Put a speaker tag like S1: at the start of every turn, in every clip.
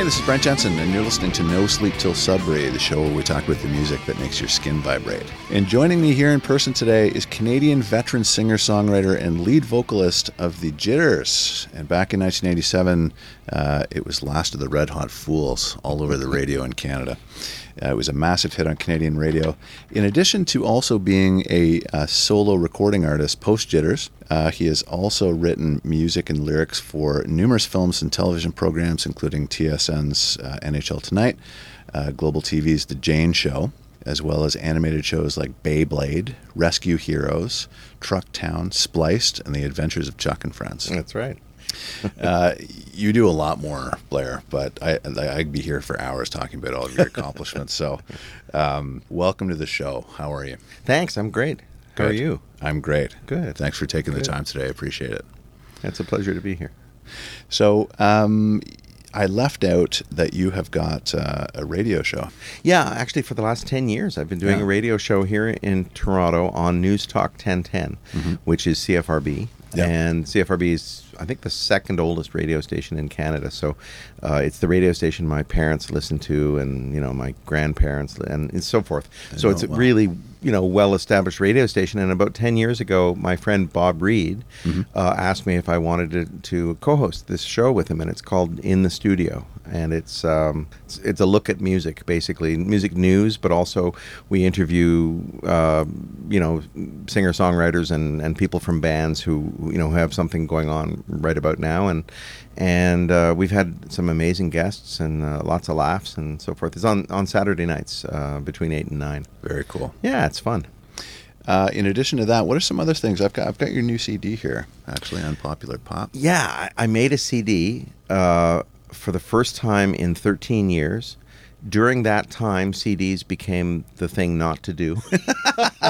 S1: Hey, this is Brent Jensen, and you're listening to No Sleep Till Sudbury, the show where we talk about the music that makes your skin vibrate. And joining me here in person today is Canadian veteran singer songwriter and lead vocalist of the Jitters. And back in 1987, uh, it was Last of the Red Hot Fools all over the radio in Canada. Uh, it was a massive hit on Canadian radio. In addition to also being a, a solo recording artist post Jitters, uh, he has also written music and lyrics for numerous films and television programs, including TSN's uh, NHL Tonight, uh, Global TV's The Jane Show, as well as animated shows like Beyblade, Rescue Heroes, Truck Town, Spliced, and The Adventures of Chuck and Friends.
S2: That's right.
S1: Uh, you do a lot more, Blair, but I, I'd be here for hours talking about all of your accomplishments. So, um, welcome to the show. How are you?
S2: Thanks. I'm great. How are you?
S1: I'm great.
S2: Good.
S1: Thanks for taking the time today. I appreciate it.
S2: It's a pleasure to be here.
S1: So, um, I left out that you have got uh, a radio show.
S2: Yeah, actually, for the last 10 years, I've been doing
S1: Yeah.
S2: a radio show here in Toronto on News Talk 1010, which is CFRB.
S1: Yeah.
S2: And CFRB is, I think, the second oldest radio station in Canada. So uh, it's the radio station my parents listened to, and you know my grandparents, and, and so forth. So
S1: Oh,
S2: it's
S1: wow.
S2: really you know well-established radio station. And about ten years ago, my friend Bob Reed
S1: Mm-hmm.
S2: uh, asked me if I wanted to, to co-host this show with him, and it's called In the Studio, and it's um, it's, it's a look at music, basically music news, but also we interview uh, you know singer-songwriters and, and people from bands who you know have something going on right about now, and and uh, we've had some amazing guests and uh, lots of laughs and so forth. It's on on Saturday nights uh, between eight and nine.
S1: Very cool.
S2: Yeah, it's fun.
S1: Uh, in addition to that, what are some other things? I've got I've got your new CD here, actually, Unpopular Pop.
S2: Yeah, I made a CD uh, for the first time in 13 years. During that time, CDs became the thing not to do.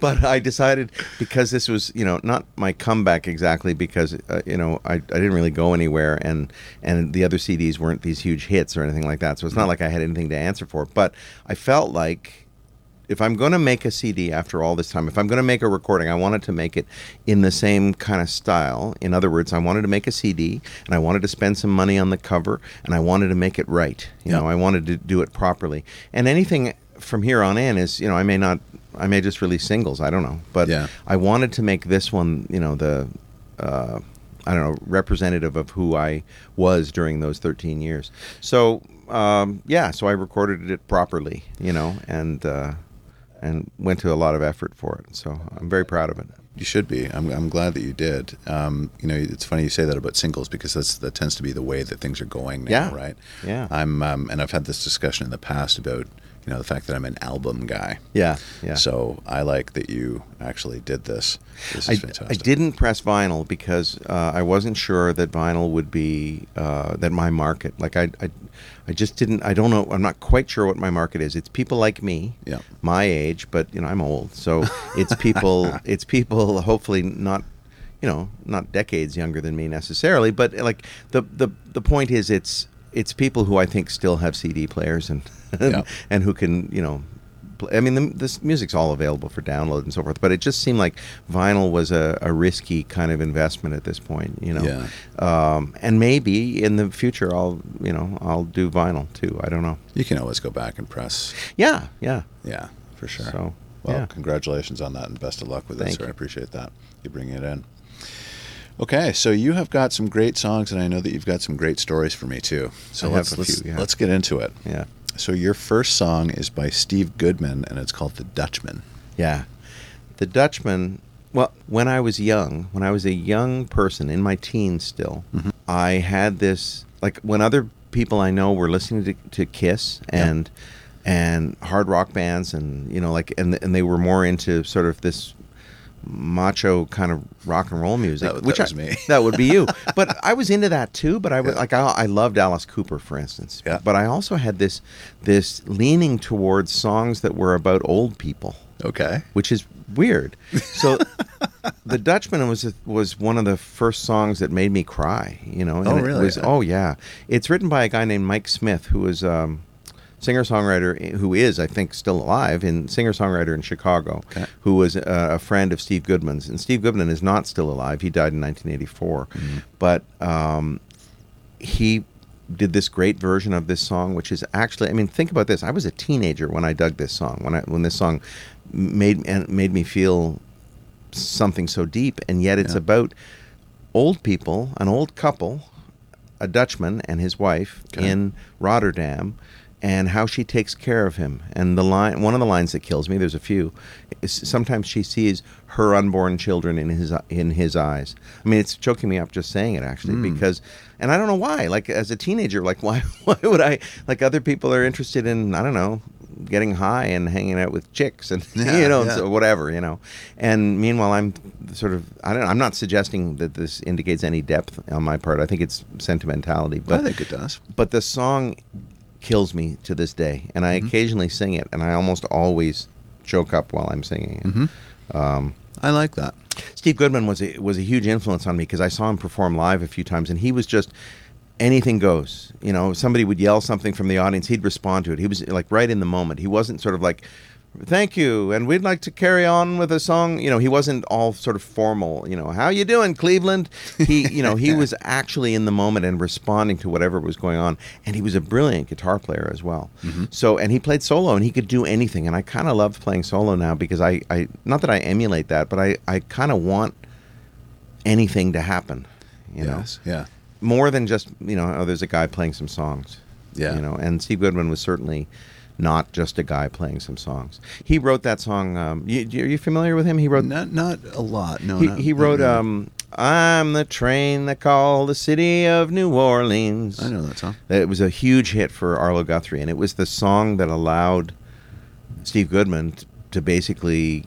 S2: but I decided because this was, you know, not my comeback exactly because, uh, you know, I, I didn't really go anywhere and, and the other CDs weren't these huge hits or anything like that. So it's not like I had anything to answer for. But I felt like if I'm going to make a CD after all this time, if I'm going to make a recording, I wanted to make it in the same kind of style. In other words, I wanted to make a CD and I wanted to spend some money on the cover and I wanted to make it right. You
S1: Yeah.
S2: know, I wanted to do it properly. And anything from here on in is, you know, I may not, I may just release singles. I don't know. But
S1: Yeah.
S2: I wanted to make this one, you know, the, uh, I don't know, representative of who I was during those 13 years. So, um, yeah, so I recorded it properly, you know, and uh, and went to a lot of effort for it. So I'm very proud of it.
S1: You should be. I'm, I'm glad that you did. Um, you know, it's funny you say that about singles because that's that tends to be the way that things are going now,
S2: Yeah.
S1: right?
S2: Yeah.
S1: I'm, um, and I've had this discussion in the past about you know the fact that I'm an album guy.
S2: Yeah, yeah.
S1: So I like that you actually did this. This
S2: I,
S1: is
S2: I
S1: fantastic.
S2: didn't press vinyl because uh, I wasn't sure that vinyl would be uh, that my market. Like I, I, I just didn't. I don't know. I'm not quite sure what my market is. It's people like me,
S1: Yeah.
S2: my age, but you know I'm old, so it's people. it's people. Hopefully not. You know, not decades younger than me necessarily, but like the the the point is, it's it's people who I think still have CD players and
S1: Yeah.
S2: and who can you know pl- I mean, the, this music's all available for download and so forth, but it just seemed like vinyl was a, a risky kind of investment at this point, you know.
S1: Yeah.
S2: Um, and maybe in the future, I'll, you know, I'll do vinyl too. I don't know.
S1: You can always go back and press.
S2: Yeah, yeah.
S1: Yeah, for sure.
S2: So,
S1: well,
S2: yeah.
S1: congratulations on that and best of luck with it,
S2: Thank
S1: sir. I appreciate that. You bringing it in. Okay, so you have got some great songs, and I know that you've got some great stories for me too. So let's let's,
S2: few, yeah.
S1: let's get into it.
S2: Yeah.
S1: So your first song is by Steve Goodman, and it's called "The Dutchman."
S2: Yeah. The Dutchman, well, when I was young, when I was a young person in my teens still, mm-hmm. I had this like when other people I know were listening to, to Kiss and and hard rock bands and you know like and and they were more into sort of this macho kind of rock and roll music
S1: That- that
S2: which
S1: was
S2: I,
S1: me.
S2: that would be you but I was into that too but I was
S1: Yeah.
S2: like I, I loved Alice Cooper for instance
S1: Yeah.
S2: but I also had this this leaning towards songs that were about old people
S1: Okay.
S2: which is weird. So, the Dutchman was was one of the first songs that made me cry. You know, and
S1: Oh,
S2: it
S1: really?
S2: was- oh yeah, it's written by a guy named Mike Smith, who was um, singer songwriter, who is I think still alive, and singer songwriter in Chicago,
S1: Okay.
S2: who was a, a friend of Steve Goodman's. And Steve Goodman is not still alive; he died in 1984.
S1: Mm-hmm.
S2: But um, he did this great version of this song, which is actually, I mean, think about this. I was a teenager when I dug this song. When I when this song made and made me feel something so deep, and yet it's
S1: Yeah.
S2: about old people, an old couple, a Dutchman and his wife
S1: Okay.
S2: in Rotterdam, and how she takes care of him. And the line, one of the lines that kills me, there's a few, is sometimes she sees her unborn children in his in his eyes. I mean, it's choking me up just saying it actually
S1: Hmm.
S2: because, and I don't know why. Like as a teenager, like why why would I like other people are interested in I don't know getting high and hanging out with chicks and
S1: Yeah,
S2: you know
S1: yeah.
S2: so whatever you know and meanwhile i'm sort of i don't know, i'm not suggesting that this indicates any depth on my part i think it's sentimentality but
S1: I think it does.
S2: but the song kills me to this day and i occasionally sing it and i almost always choke up while i'm singing it
S1: Mm-hmm.
S2: um,
S1: I like that.
S2: Steve Goodman was a, was a huge influence on me because I saw him perform live a few times, and he was just anything goes. You know, somebody would yell something from the audience, he'd respond to it. He was like right in the moment. He wasn't sort of like, "Thank you," and we'd like to carry on with a song. You know, he wasn't all sort of formal. You know, how you doing, Cleveland? He, you know, he was actually in the moment and responding to whatever was going on, and he was a brilliant guitar player as well. Mm-hmm. So, and he played solo, and he could do anything. And I kind of love playing solo now because I, I, not that I emulate that, but I, I kind of want anything to happen. You know,
S1: yes. Yeah.
S2: more than just you know, oh, there's a guy playing some songs.
S1: Yeah.
S2: you know, and Steve Goodman was certainly not just a guy playing some songs. He wrote that song. Um, you, are you familiar with him? He wrote.
S1: Not not a lot. No.
S2: he,
S1: not-
S2: he wrote. Um, I'm the train that called the city of New Orleans.
S1: I know that song.
S2: It was a huge hit for Arlo Guthrie, and it was the song that allowed Steve Goodman t- to basically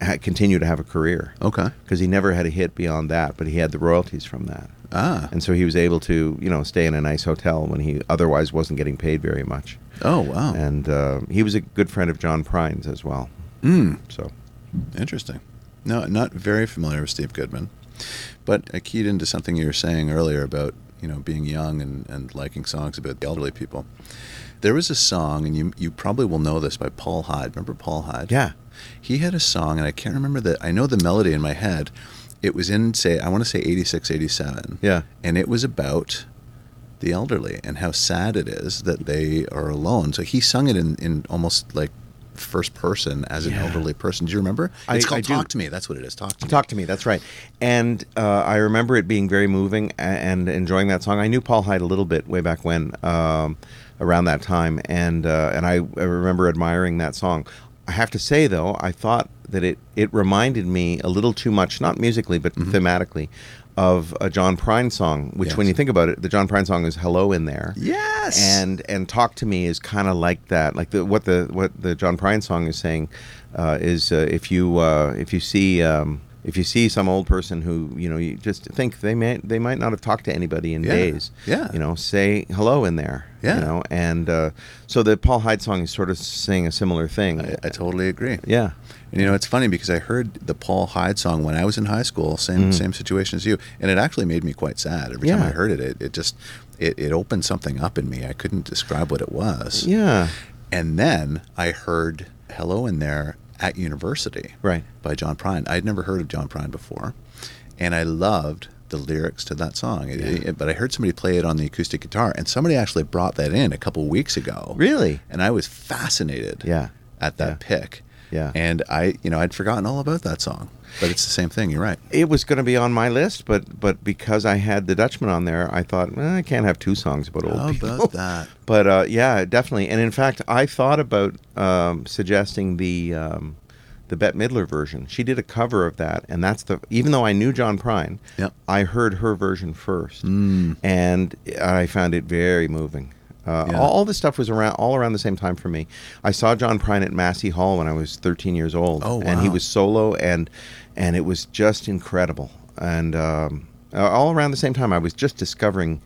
S2: ha- continue to have a career
S1: Okay.
S2: because he never had a hit beyond that, but he had the royalties from that.
S1: Ah.
S2: And so he was able to, you know, stay in a nice hotel when he otherwise wasn't getting paid very much.
S1: Oh wow.
S2: And uh, he was a good friend of John Prine's as well.
S1: Mm.
S2: So
S1: Interesting. No, not very familiar with Steve Goodman, but I keyed into something you were saying earlier about you know being young and, and liking songs about the elderly people. There was a song, and you you probably will know this by Paul Hyde. Remember Paul Hyde?
S2: yeah,
S1: He had a song, and I can't remember the. I know the melody in my head. It was in say I want to say 86, 87.
S2: yeah,
S1: and it was about the elderly and how sad it is that they are alone. So he sung it in, in almost like first person as an
S2: Yeah.
S1: elderly person. Do you remember?
S2: I-
S1: It's called
S2: I do.
S1: Talk to Me. That's what it is. Talk to Me.
S2: Talk to me. That's right. And uh, I remember it being very moving and enjoying that song. I knew Paul Hyde a little bit way back when, um, around that time, and uh, and I, I remember admiring that song. I have to say though, I thought that it it reminded me a little too much, not musically but thematically, of a John Prine song. Which, when you think about it, the John Prine song is "Hello in There."
S1: Yes.
S2: and and talk to me is kind of like that like the what the what the john prine song is saying uh, is uh, if you uh, if you see um, if you see some old person who you know you just think they may they might not have talked to anybody in
S1: Yeah.
S2: days
S1: Yeah.
S2: you know say hello in there
S1: Yeah.
S2: you know and uh, so the paul hyde song is sort of saying a similar thing
S1: I, I totally agree.
S2: yeah
S1: And you know, it's funny because I heard the Paul Hyde song when I was in high school, same same situation as you, and it actually made me quite sad. Every time
S2: Mm-hmm.
S1: I heard it, it, it just it, it opened something up in me. I couldn't describe what it was.
S2: yeah
S1: And then I heard Hello in There at University
S2: right
S1: by John Prine. I'd never heard of John Prine before. And I loved the lyrics to that song.
S2: Yeah.
S1: it- but I heard somebody play it on the acoustic guitar, and somebody actually brought that in a couple weeks ago.
S2: really
S1: And I was fascinated
S2: yeah
S1: at that pick.
S2: Yeah.
S1: And I, you know, I'd forgotten all about that song. But it's the same thing. You're right.
S2: it was going to be on my list, but but because I had the Dutchman on there, I thought eh, I can't have two songs about old
S1: How
S2: people.
S1: about that?
S2: But uh, yeah, definitely. And in fact, I thought about um, suggesting the um, the Bette Midler version. She did a cover of that, and that's the. Even though I knew John Prine,
S1: Yep.
S2: I heard her version first,
S1: Mm.
S2: and I found it very moving. Uh,
S1: Yeah.
S2: all, all this stuff was around all around the same time for me. I saw John Prine at Massey Hall when I was 13 years old,
S1: Oh,
S2: and he was solo, and and it was just incredible. And um, all around the same time, I was just discovering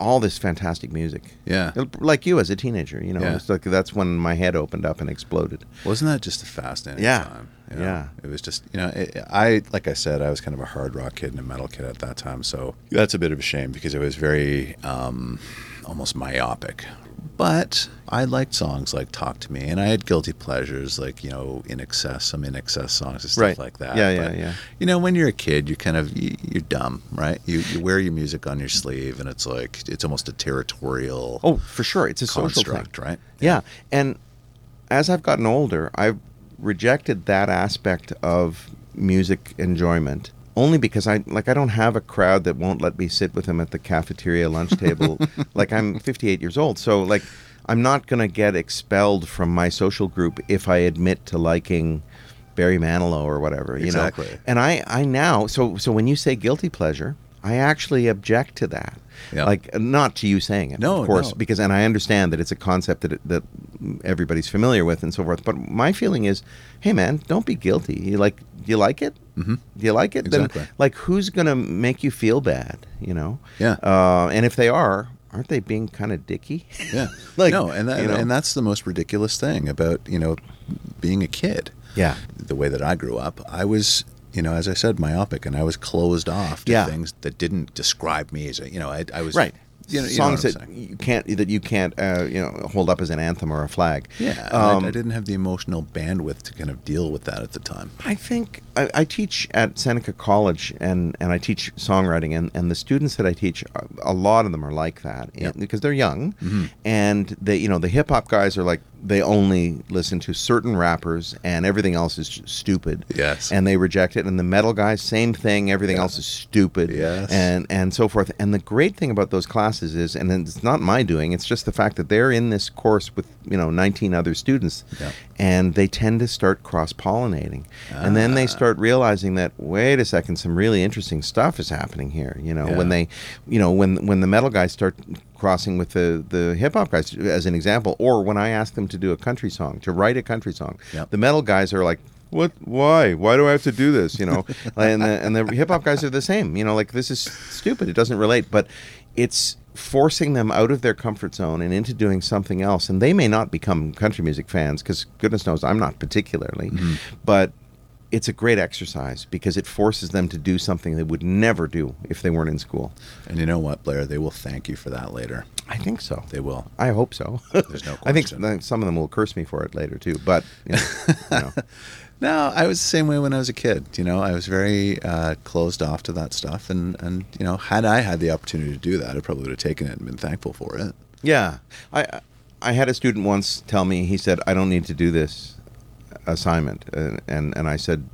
S2: all this fantastic music.
S1: Yeah.
S2: Like you as a teenager, you know,
S1: Yeah.
S2: it's like that's when my head opened up and exploded.
S1: Wasn't that just a fascinating
S2: Yeah.
S1: time? you know?
S2: Yeah.
S1: It was just, you know, it, I, like I said, I was kind of a hard rock kid and a metal kid at that time. So that's a bit of a shame because it was very um, almost myopic. But I liked songs like "Talk to Me," and I had guilty pleasures like you know "INXS," some "INXS" songs and stuff
S2: Right.
S1: like that.
S2: Yeah, yeah,
S1: But,
S2: yeah.
S1: You know, when you're a kid, you're kind of you, you're dumb, right? You you wear your music on your sleeve, and it's like it's almost a territorial
S2: Oh, for sure, it's a social thing.
S1: construct, right?
S2: Yeah, and as I've gotten older, I've rejected that aspect of music enjoyment only because I like I don't have a crowd that won't let me sit with them at the cafeteria lunch table. like I'm 58 years old, so like I'm not going to get expelled from my social group if I admit to liking Barry Manilow or whatever, you
S1: Exactly.
S2: know. And I I now so so when you say guilty pleasure, I actually object to that.
S1: Yeah.
S2: Like not to you saying it,
S1: No,
S2: of course,
S1: no.
S2: because and I understand that it's a concept that that everybody's familiar with and so forth. But my feeling is, hey man, don't be guilty. You like do you like it? Mm-hmm. Do you like it?
S1: Exactly.
S2: Then like who's gonna make you feel bad? You know?
S1: Yeah.
S2: Uh, and if they are, aren't they being kind of dicky?
S1: Yeah.
S2: Like,
S1: no, and that,
S2: you know.
S1: and that's the most ridiculous thing about you know being a kid.
S2: Yeah.
S1: The way that I grew up, I was you know as I said myopic, and I was closed off to
S2: Yeah.
S1: things that didn't describe me as a you know I, I was
S2: Right.
S1: You know, you know
S2: songs that
S1: saying.
S2: you can't that you can't uh, you know hold up as an anthem or a flag.
S1: Yeah,
S2: Um,
S1: I, I didn't have the emotional bandwidth to kind of deal with that at the time.
S2: I think I, I teach at Seneca College and, and I teach songwriting and, and the students that I teach a- lot of them are like that
S1: Yeah.
S2: because they're young
S1: Mm-hmm.
S2: and they you know the hip hop guys are like they only listen to certain rappers and everything else is stupid
S1: Yes.
S2: and they reject it and the metal guys same thing everything else is stupid
S1: Yes.
S2: and and so forth and the great thing about those classes is and it's not my doing it's just the fact that they're in this course with you know 19 other students
S1: Yeah.
S2: and they tend to start cross pollinating and then they
S1: Ah.
S2: start realizing that wait a second some really interesting stuff is happening here you know
S1: Yeah.
S2: when they you know when when the metal guys start crossing with the the hip hop guys as an example or when I ask them to do a country song to write a country song
S1: Yep.
S2: the metal guys are like what why? Why do I have to do this? You know? And the, and the hip hop guys are the same you know like this is stupid it doesn't relate but it's forcing them out of their comfort zone and into doing something else and they may not become country music fans because goodness knows i'm not particularly mm-hmm. but it's a great exercise because it forces them to do something they would never do if they weren't in school
S1: And you know what, Blair? They will thank you for that later.
S2: i think so
S1: They will.
S2: i hope so
S1: There's no question.
S2: i think some of them will curse me for it later too but you know, you know.
S1: No, I was the same way when I was a kid. You know, I was very uh, closed off to that stuff, and and you know, had I had the opportunity to do that, I probably would have taken it and been thankful for it.
S2: Yeah, I I had a student once tell me he said I don't need to do this assignment, and and, and I said,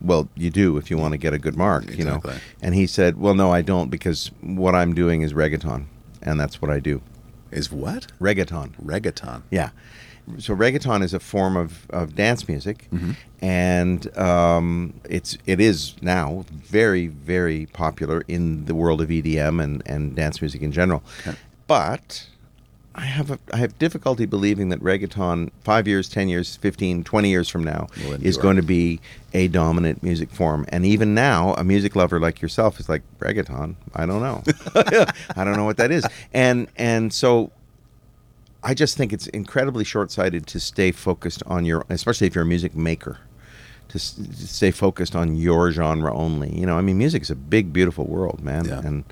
S2: well, you do if you want to get a good mark, you know. And he said, well, no, I don't because what I'm doing is reggaeton, and that's what I do.
S1: Is what
S2: Reggaeton.
S1: reggaeton?
S2: Yeah. So reggaeton is a form of, of dance music,
S1: Mm-hmm.
S2: and um, it's it is now very very popular in the world of EDM and, and dance music in general.
S1: Okay.
S2: But I have a, I have difficulty believing that reggaeton five years, ten years, 15, 20 years from now is going to be a dominant music form. And even now, a music lover like yourself is like reggaeton. I don't know. I don't know what that is. And and so I just think it's incredibly short-sighted to stay focused on your, especially if you're a music maker, to, s- to stay focused on your genre only. You know, I mean, music is a big, beautiful world, man,
S1: Yeah.
S2: and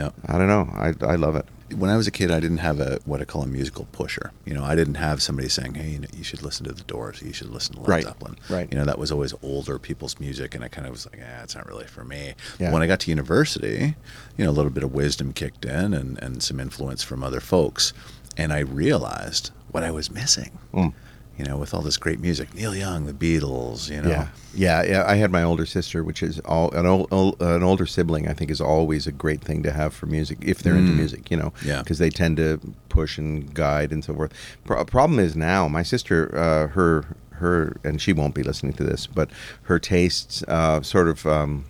S1: Yeah.
S2: I don't know, I, I love it.
S1: When I was a kid, I didn't have a what I call a musical pusher. You know, I didn't have somebody saying, "Hey, you, know, you should listen to the Doors. You should listen to Led
S2: Right.
S1: Zeppelin."
S2: Right.
S1: You know, that was always older people's music, and I kind of was like, "Ah, it's not really for me."
S2: Yeah.
S1: When I got to university, you know, a little bit of wisdom kicked in, and and some influence from other folks, and I realized what I was missing.
S2: Mm.
S1: You know, with all this great music, Neil Young, the Beatles. You know,
S2: Yeah, yeah, yeah. I had my older sister, which is all an, an older sibling. I think is always a great thing to have for music if they're into
S1: Mm.
S2: music, you know.
S1: Yeah.
S2: because they tend to push and guide and so forth. Pro- problem is now my sister, uh, her her, and she won't be listening to this, but her tastes uh, sort of um,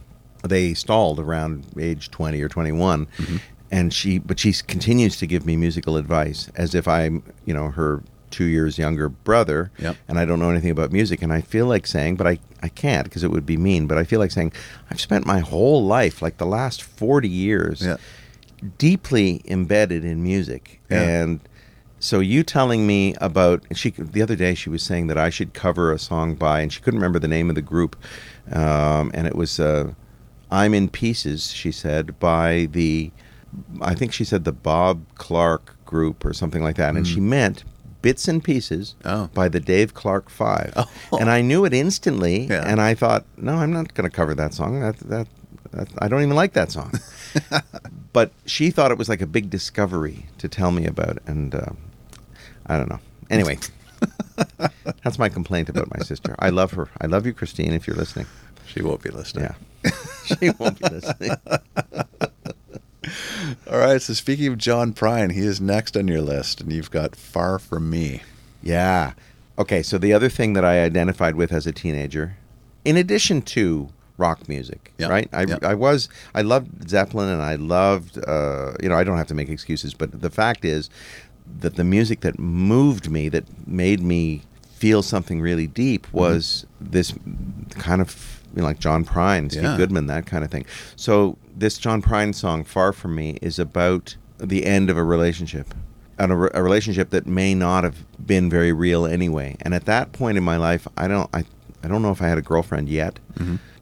S2: they stalled around age twenty or twenty
S1: Mm-hmm.
S2: and she but she continues to give me musical advice as if I'm you know her two years younger brother
S1: Yep.
S2: and I don't know anything about music. And I feel like saying, but I, I can't because it would be mean, but I feel like saying, I've spent my whole life, like the last 40 years,
S1: Yeah.
S2: deeply embedded in music.
S1: Yeah.
S2: And so you telling me about, she, the other day she was saying that I should cover a song by, and she couldn't remember the name of the group. Um, and it was, uh, I'm in Pieces, she said, by the, I think she said the Bob Clark group or something like that, and she meant bits and pieces.
S1: Oh.
S2: by the Dave Clark Five,
S1: Oh.
S2: and I knew it instantly,
S1: Yeah.
S2: and I thought, no, I'm not going to cover that song. That, that that I don't even like that song. but she thought it was like a big discovery to tell me about, and uh, I don't know. Anyway, that's my complaint about my sister. I love her. I love you, Christine. If you're listening,
S1: She won't be listening.
S2: yeah, she won't be listening.
S1: Right. So speaking of John Prine, he is next on your list, and you've got "Far From Me."
S2: Yeah. Okay, so the other thing that I identified with as a teenager, in addition to rock music,
S1: Yeah,
S2: right? I,
S1: yeah.
S2: I was I loved Zeppelin and I loved uh, you know I don't have to make excuses, but the fact is that the music that moved me, that made me feel something really deep,
S1: Mm-hmm.
S2: was this kind of you know, like John Prine, Steve
S1: Yeah.
S2: Goodman, that kind of thing. So this John Prine song, "Far From Me," is about the end of a relationship and a, a relationship that may not have been very real anyway. And at that point in my life, I don't, I, I don't know if I had a girlfriend yet,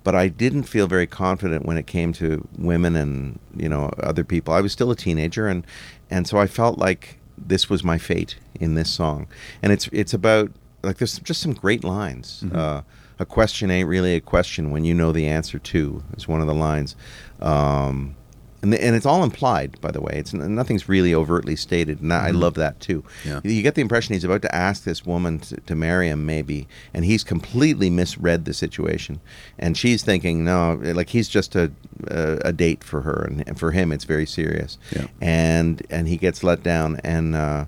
S2: but I didn't feel very confident when it came to women and you know other people. I was still a teenager, and and so I felt like this was my fate in this song. And it's it's about like there's just some great lines. Uh, a question ain't really a question when you know the answer to is one of the lines. Um, and, and it's all implied, by the way. It's nothing's really overtly stated, and I love that too.
S1: Yeah.
S2: You get the impression he's about to ask this woman to, to marry him, maybe, and he's completely misread the situation, and she's thinking, no, like he's just a a, a date for her, and, and for him, it's very serious.
S1: Yeah.
S2: And and he gets let down, and uh,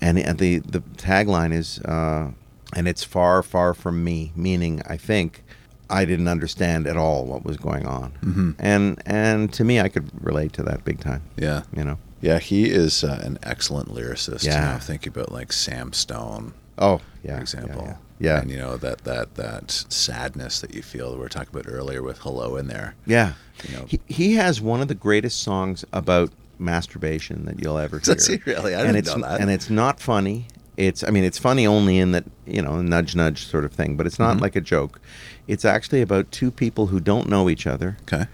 S2: and and the the tagline is, uh, and it's far far from me, meaning I think. I didn't understand at all what was going on,
S1: Mm-hmm.
S2: and and to me, I could relate to that big time.
S1: Yeah.
S2: You know.
S1: Yeah, he is uh, an excellent lyricist.
S2: Yeah.
S1: You know, think about like Sam Stone,
S2: Oh, yeah.
S1: for example.
S2: Yeah. Yeah.
S1: And you know that that that sadness that you feel that we were talking about earlier with "Hello" in there.
S2: yeah.
S1: You know.
S2: He, he has one of the greatest songs about masturbation that you'll ever hear.
S1: Does he really? I
S2: and
S1: didn't
S2: it's,
S1: know that.
S2: And it's not funny. It's I mean it's funny only in that you know nudge nudge sort of thing, but it's not
S1: Mhm.
S2: like a joke. It's actually about two people who don't know each other
S1: Okay.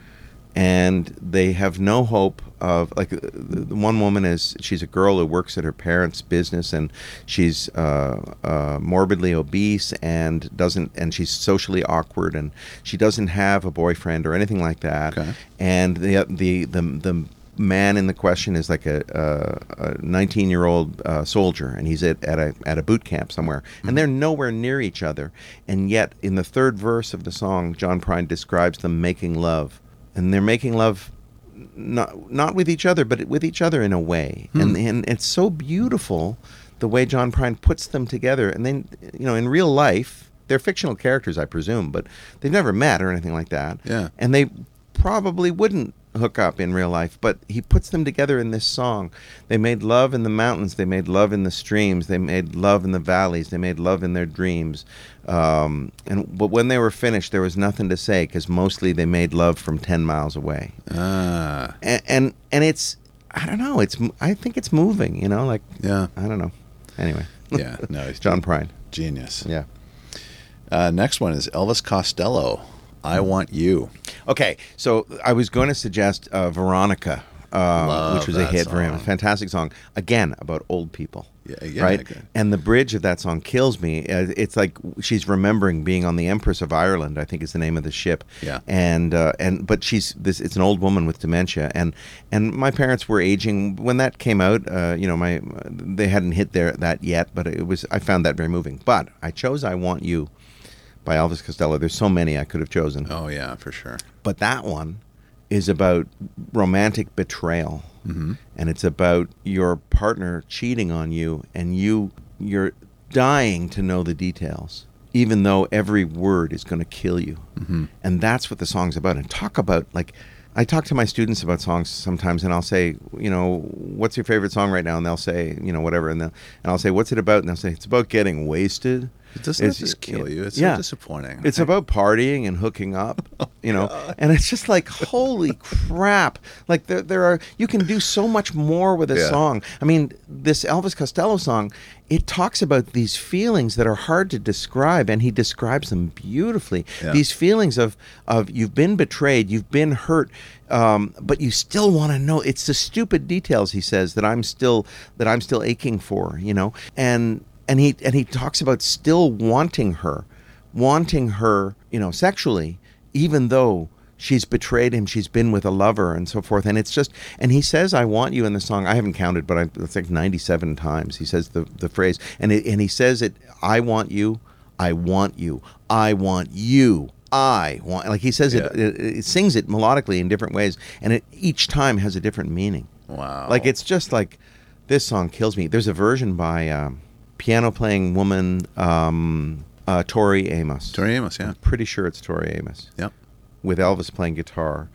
S2: and they have no hope of like uh, the the one woman is she's a girl who works at her parents' business and she's uh, uh, morbidly obese and doesn't and she's socially awkward and she doesn't have a boyfriend or anything like that.
S1: Okay.
S2: And the the the the man in the question is like a a 19 year old uh, soldier and he's at, at a at a boot camp somewhere. And they're nowhere near each other. And yet in the third verse of the song John Prine describes them making love. And they're making love not not with each other but with each other in a way. And and it's so beautiful the way John Prine puts them together. And then you know in real life they're fictional characters I presume but they've never met or anything like that.
S1: Yeah.
S2: and they probably wouldn't hook up in real life but he puts them together in this song they made love in the mountains they made love in the streams they made love in the valleys they made love in their dreams um, and but when they were finished there was nothing to say because mostly they made love from 10 miles away
S1: Ah.
S2: and, and and it's i don't know it's I think it's moving you know like
S1: Yeah.
S2: i don't know anyway
S1: Yeah. No, he's
S2: john prine
S1: genius.
S2: yeah
S1: Uh, next one is Elvis Costello. I want you.
S2: Okay, so I was going to suggest uh, Veronica, uh, which was a
S1: that
S2: hit for him.
S1: Song.
S2: fantastic song. Again, about old people.
S1: Yeah, yeah,
S2: right. And the bridge of that song kills me. Uh, It's like she's remembering being on the Empress of Ireland. I think is the name of the ship.
S1: Yeah.
S2: And uh, and but she's this. It's an old woman with dementia. And and my parents were aging when that came out. Uh, you know, my they hadn't hit there that yet, but it was. I found that very moving. But I chose "I Want You" by Elvis Costello. There's so many I could have chosen
S1: Oh yeah, for sure.
S2: but that one is about romantic betrayal
S1: Mm-hmm.
S2: and it's about your partner cheating on you and you you're dying to know the details even though every word is going to kill you
S1: Mm-hmm.
S2: and that's what the song's about and talk about like i talk to my students about songs sometimes and i'll say you know what's your favorite song right now and they'll say you know whatever and, they'll, and i'll say what's it about and they'll say it's about getting wasted
S1: It doesn't
S2: It's-
S1: just kill you? It's
S2: yeah.
S1: so disappointing.
S2: It's about partying and hooking up, you know, and it's just like holy crap! Like there, there are you can do so much more with a
S1: Yeah.
S2: song. I mean, this Elvis Costello song, it talks about these feelings that are hard to describe, and he describes them beautifully.
S1: Yeah.
S2: These feelings of of you've been betrayed, you've been hurt, um, but you still want to know. It's the stupid details he says that I'm still that I'm still aching for, you know, and and he and he talks about still wanting her, wanting her, you know, sexually, even though she's betrayed him, she's been with a lover and so forth. And it's just, and he says, "I want you" in the song. I haven't counted, but I, it's like ninety-seven times he says the the phrase, and it, and he says it, "I want you, I want you, I want you." I want like he says it, it, it sings it melodically in different ways, and it each time has a different meaning.
S1: wow.
S2: Like it's just like this song kills me. There's a version by um, piano playing woman um, uh, Tori Amos.
S1: Tori Amos, yeah.
S2: I'm pretty sure it's Tori Amos
S1: Yep.
S2: with Elvis playing guitar,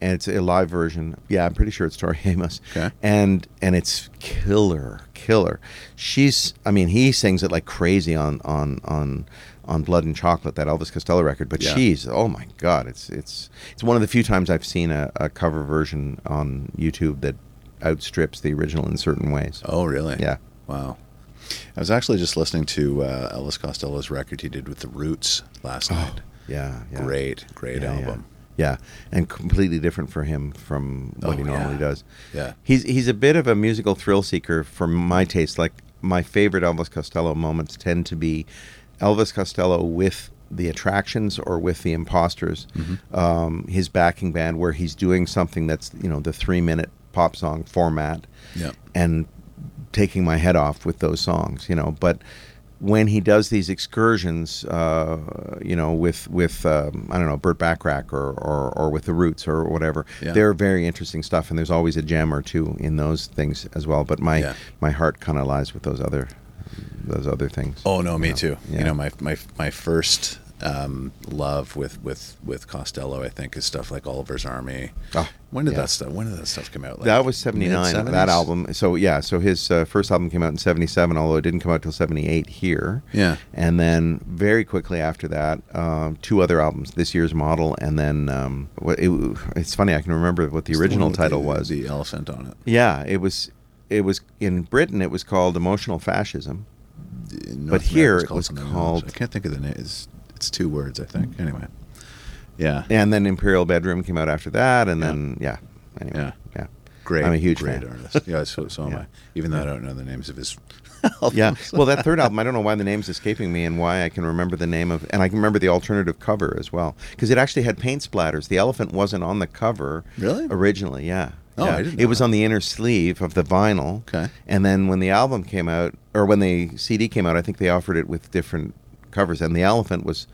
S2: and it's a live version. Yeah, I'm pretty sure it's Tori Amos.
S1: Okay.
S2: And and it's killer, killer. She's, I mean, he sings it like crazy on on on on Blood and Chocolate, that Elvis Costello record. But
S1: Yeah.
S2: she's, oh my God, it's it's it's one of the few times I've seen a, a cover version on YouTube that outstrips the original in certain ways.
S1: Oh, really?
S2: Yeah.
S1: Wow. I was actually just listening to uh, Elvis Costello's record he did with the Roots last night.
S2: Yeah, Oh, yeah.
S1: Great, great
S2: Yeah, yeah.
S1: album.
S2: Yeah, and completely different for him from what
S1: Oh,
S2: he normally
S1: yeah.
S2: does.
S1: Yeah.
S2: He's he's a bit of a musical thrill seeker for my taste. Like my favorite Elvis Costello moments tend to be Elvis Costello with the attractions or with the imposters,
S1: Mm-hmm.
S2: um, his backing band, where he's doing something that's you know the three minute pop song format,
S1: Yep.
S2: and taking my head off with those songs, you know. But when he does these excursions, uh, you know, with with um, I don't know Burt Bacharach or, or or with the Roots or whatever,
S1: Yeah.
S2: they're very interesting stuff, and there's always a gem or two in those things as well. But my
S1: Yeah.
S2: my heart kind of lies with those other those other things.
S1: Oh no, me
S2: Yeah.
S1: too.
S2: Yeah.
S1: You know, my my my first um, love with with with Costello, I think, is stuff like Oliver's Army.
S2: Oh,
S1: When did
S2: yeah.
S1: that stuff? When did that stuff come out? Like
S2: that was 79 that album so yeah so his uh, first album came out in 77 although it didn't come out till 78 here
S1: Yeah.
S2: and then very quickly after that um, two other albums this year's model and then um, what it, it's funny i can remember what the
S1: It's
S2: original
S1: with
S2: title
S1: the-
S2: was
S1: the elephant on it.
S2: yeah it was it was in britain it was called emotional fascism But
S1: North
S2: here
S1: America,
S2: it was called-
S1: I can't think of the name. It's, it's two words, I think. Anyway. Yeah.
S2: and then imperial bedroom came out after that and
S1: Yeah.
S2: then yeah anyway
S1: Yeah.
S2: yeah
S1: Great.
S2: I'm a huge
S1: great
S2: fan.
S1: artist. Yeah, so, so am
S2: Yeah.
S1: I. Even though I don't know the names of his.
S2: yeah. Well, that third album, I don't know why the name's escaping me and why I can remember the name of, and I can remember the alternative cover as well because it actually had paint splatters. The elephant wasn't on the cover
S1: Really?
S2: originally. Yeah.
S1: Oh,
S2: Yeah.
S1: I didn't
S2: It was
S1: that.
S2: on the inner sleeve of the vinyl.
S1: Okay.
S2: And then when the album came out, or when the CD came out, I think they offered it with different covers, and the elephant was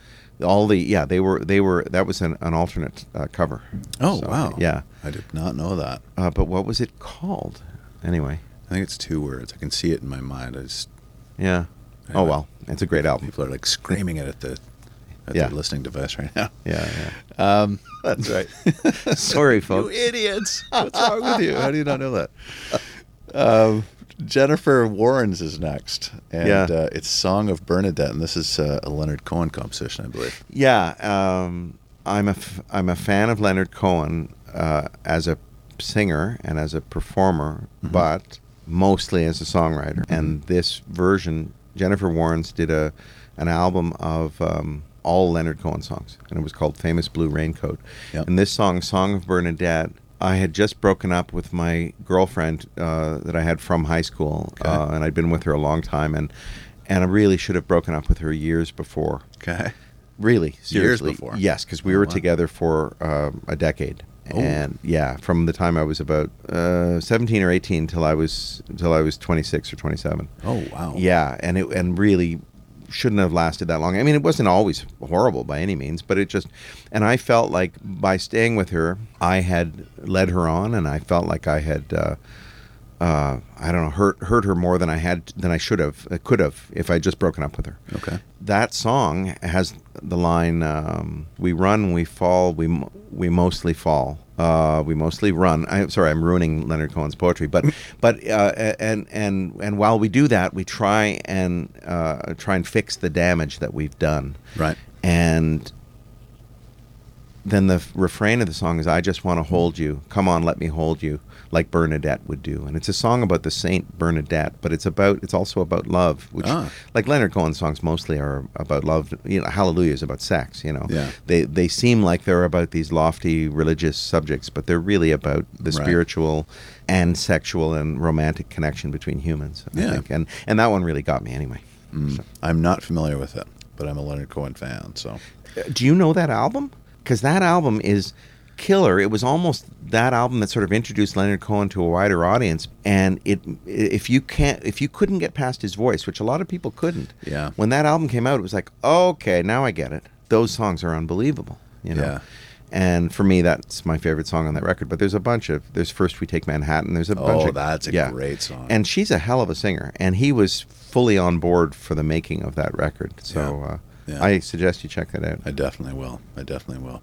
S2: all the yeah they were they were that was an, an alternate uh, cover.
S1: Oh
S2: So,
S1: wow!
S2: Yeah.
S1: I did not know that.
S2: Uh, but what was it called? Anyway.
S1: I think it's two words. I can see it in my mind. I just
S2: Yeah. Oh
S1: Anyway.
S2: well, it's a great album.
S1: people are like screaming it at the at
S2: Yeah.
S1: their listening device right now.
S2: Yeah, yeah.
S1: Um,
S2: That's right. Sorry, folks.
S1: You idiots! What's wrong with you? How do you not know that? Um, Jennifer Warnes is next, and
S2: Yeah.
S1: uh, it's "Song of Bernadette," and this is uh, a Leonard Cohen composition, I believe.
S2: Yeah, um, I'm a f- I'm a fan of Leonard Cohen uh, as a singer and as a performer,
S1: Mm-hmm.
S2: but mostly as a songwriter. And this version, Jennifer Warnes did a an album of um, all Leonard Cohen songs, and it was called "Famous Blue Raincoat."
S1: Yep.
S2: And this song, "Song of Bernadette." I had just broken up with my girlfriend uh, that I had from high school,
S1: Okay.
S2: uh, and I'd been with her a long time, and and I really should have broken up with her years before.
S1: Okay.
S2: Really, seriously.
S1: before?
S2: Yes, because we
S1: Oh,
S2: were
S1: wow.
S2: together for um, a decade,
S1: Oh.
S2: and yeah, from the time I was about uh, seventeen or eighteen till I was till I was twenty six or twenty seven.
S1: Oh wow!
S2: Yeah, and it and really shouldn't have lasted that long. I mean, it wasn't always horrible by any means, but it just and I felt like by staying with her, I had led her on, and I felt like I had. Uh, uh, I don't know, hurt hurt her more than I had than I should have, uh, could have, if I'd just broken up with her
S1: Okay.
S2: that song has the line um, "We run, we fall, we we mostly fall." Uh, we mostly run. I'm sorry, I'm ruining Leonard Cohen's poetry, but but uh, and and and while we do that, we try and uh, try and fix the damage that we've done.
S1: Right.
S2: And then the refrain of the song is "I just want to hold you. Come on, let me hold you." Like Bernadette would do, and it's a song about the Saint Bernadette, but it's about it's also about love, which
S1: Ah.
S2: like Leonard Cohen's songs mostly are about love. You know, Hallelujah is about sex. You know,
S1: Yeah.
S2: they they seem like they're about these lofty religious subjects, but they're really about the
S1: Right.
S2: spiritual and sexual and romantic connection between humans. I
S1: Yeah.
S2: think. and and that one really got me anyway.
S1: Mm. I'm not familiar with it, but I'm a Leonard Cohen fan. So
S2: Uh, Do you know that album? Because that album is killer. It was almost that album that sort of introduced Leonard Cohen to a wider audience. And it, if you can't, if you couldn't get past his voice, which a lot of people couldn't,
S1: Yeah.
S2: When that album came out, it was like, okay, now I get it. Those songs are unbelievable. You know.
S1: Yeah.
S2: And for me, that's my favorite song on that record. But there's a bunch of there's First We Take Manhattan. There's a bunch
S1: Oh, that's a
S2: yeah.
S1: great song.
S2: And she's a hell of a singer. And he was fully on board for the making of that record. So
S1: Yeah.
S2: uh,
S1: Yeah.
S2: I suggest you check that out.
S1: I definitely will. I definitely will.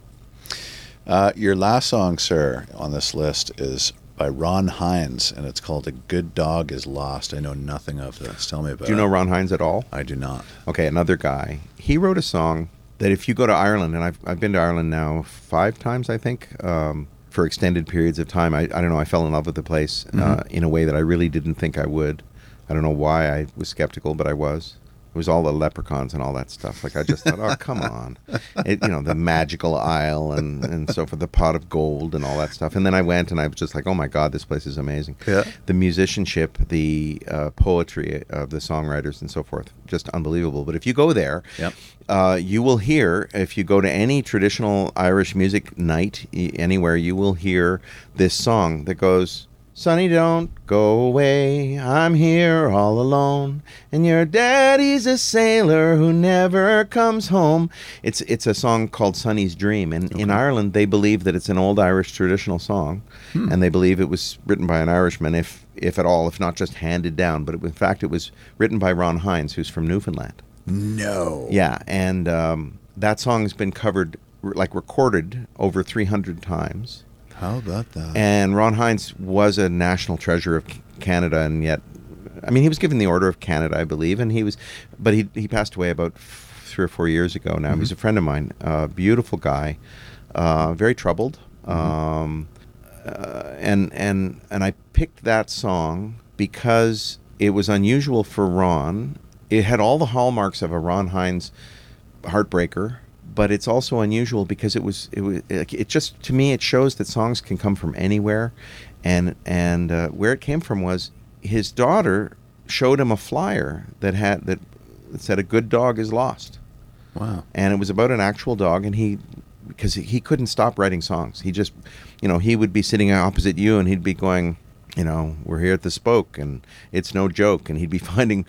S1: Uh, your last song, sir, on this list is by Ron Hynes, and it's called "A Good Dog Is Lost." I know nothing of this. Tell me about. It.
S2: Do you know
S1: it.
S2: Ron Hynes at all?
S1: I do not.
S2: Okay, another guy. He wrote a song that if you go to Ireland, and I've, I've been to Ireland now five times, I think, um, for extended periods of time. I, I don't know, I fell in love with the place uh, in a way that I really didn't think I would. I don't know why I was skeptical, but I was. It was all the leprechauns and all that stuff. Like I just thought, oh come on, it, you know the magical isle and and so forth, the pot of gold and all that stuff. And then I went and I was just like, oh my god, this place is amazing.
S1: Yeah.
S2: The musicianship, the uh, poetry of the songwriters and so forth, just unbelievable. But if you go there,
S1: Yep.
S2: uh, you will hear if you go to any traditional Irish music night anywhere, you will hear this song that goes. Sonny, don't go away. I'm here all alone, and your daddy's a sailor who never comes home. It's it's a song called Sonny's Dream, and in Ireland they believe that it's an old Irish traditional song, and they believe it was written by an Irishman, if if at all, if not just handed down. But it, in fact, it was written by Ron Hynes, who's from Newfoundland.
S1: No.
S2: Yeah, and um, that song has been covered, like recorded, over 300 times.
S1: How about that?
S2: And Ron Hynes was a national treasure of Canada, and yet, I mean, he was given the Order of Canada, I believe, and he was, but he he passed away about f- three or four years ago. Now he's a friend of mine, uh, beautiful guy, uh, very troubled, um, uh, and and and I picked that song because it was unusual for Ron. It had all the hallmarks of a Ron Hynes heartbreaker but it's also unusual because it was it was it, just to me it shows that songs can come from anywhere. And and uh, where it came from was his daughter showed him a flyer that had that said a good dog is lost.
S1: Wow.
S2: and it was about an actual dog and he because he couldn't stop writing songs. He just you know he would be sitting opposite you and he'd be going you know we're here at the spoke and it's no joke and he'd be finding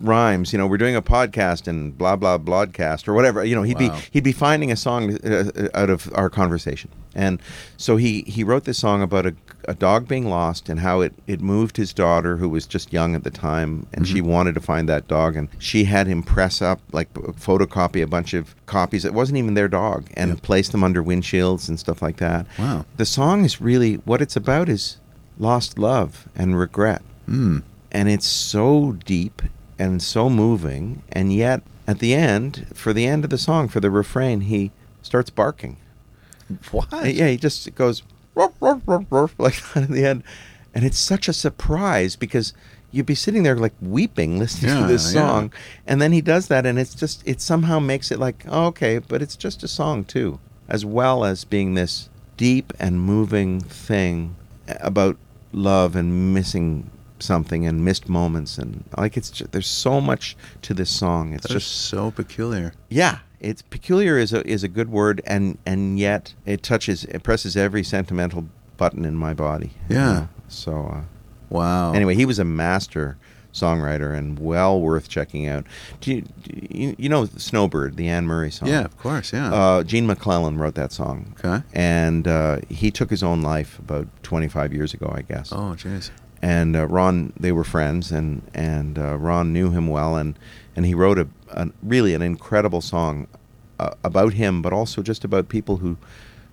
S2: rhymes. You know we're doing a podcast and blah blah broadcast or whatever. You know he'd
S1: Wow.
S2: be he'd be finding a song uh, out of our conversation. And so he he wrote this song about a, a dog being lost and how it it moved his daughter who was just young at the time and she wanted to find that dog. And she had him press up like photocopy a bunch of copies. It wasn't even their dog and
S1: Yep.
S2: place them under windshields and stuff like that.
S1: Wow.
S2: the song is really what it's about is lost love and regret
S1: Mm.
S2: and it's so deep and so moving and yet at the end for the end of the song for the refrain he starts barking
S1: What?
S2: uh, yeah he just goes "Ruff, ruff, ruff, ruff," like that at the end and it's such a surprise because you'd be sitting there like weeping listening
S1: Yeah,
S2: to this
S1: yeah.
S2: song and then he does that and it's just it somehow makes it like oh, okay but it's just a song too as well as being this deep and moving thing about love and missing something and missed moments and like it's just, there's so much to this song it's
S1: That's
S2: just
S1: so peculiar.
S2: yeah, it's peculiar is a is a good word, and and yet it touches it presses every sentimental button in my body. you
S1: Yeah.
S2: know? So uh,
S1: Wow.
S2: anyway, he was a master songwriter and well worth checking out. Do you, do you, you know Snowbird, the Anne Murray song?
S1: Yeah, of course. Yeah.
S2: Uh, Gene MacLellan wrote that song.
S1: okay.
S2: And uh, he took his own life about 25 years ago, I guess
S1: Oh, jeez.
S2: and uh, Ron they were friends and and uh, Ron knew him well and and he wrote a, a really an incredible song uh, about him but also just about people who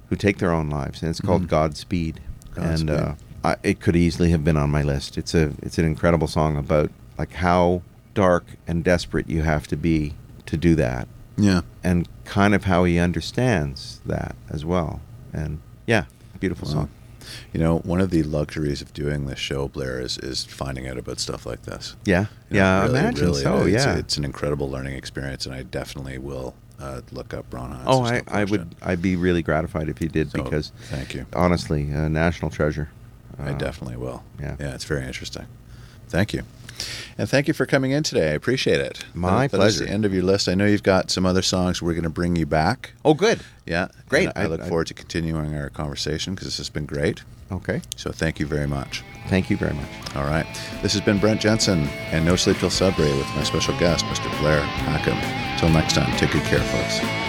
S2: who take their own lives, and it's called
S1: Mhm.
S2: Godspeed. And
S1: Godspeed.
S2: uh, I, it could easily have been on my list. It's a it's an incredible song about like how dark and desperate you have to be to do that,
S1: Yeah.
S2: and kind of how he understands that as well. And yeah, beautiful
S1: Wow.
S2: song.
S1: You know, one of the luxuries of doing this show, Blair, is, is finding out about stuff like this.
S2: Yeah,
S1: You know,
S2: yeah, I
S1: really-
S2: imagine
S1: really,
S2: so.
S1: It's,
S2: yeah.
S1: it's an incredible learning experience, and I definitely will uh, look up Ron Hynes.
S2: oh, I,
S1: no
S2: I would. I'd be really gratified if you did
S1: So,
S2: because
S1: thank you.
S2: honestly, a national treasure.
S1: I
S2: Uh,
S1: definitely will.
S2: yeah.
S1: Yeah, it's very interesting. Thank you. And thank you for coming in today. I appreciate it.
S2: My
S1: That-
S2: pleasure.
S1: the end of your list. I know you've got some other songs. We're going to bring you back.
S2: Oh, good.
S1: Yeah.
S2: Great.
S1: I,
S2: I-
S1: look
S2: I-
S1: forward to continuing our conversation because this has been great.
S2: Okay.
S1: So thank you very much.
S2: Thank you very much.
S1: All right. This has been Brent Jensen and No Sleep Till Sudbury with my special guest, Mr. Blair Packham. Till next time, take good care, folks.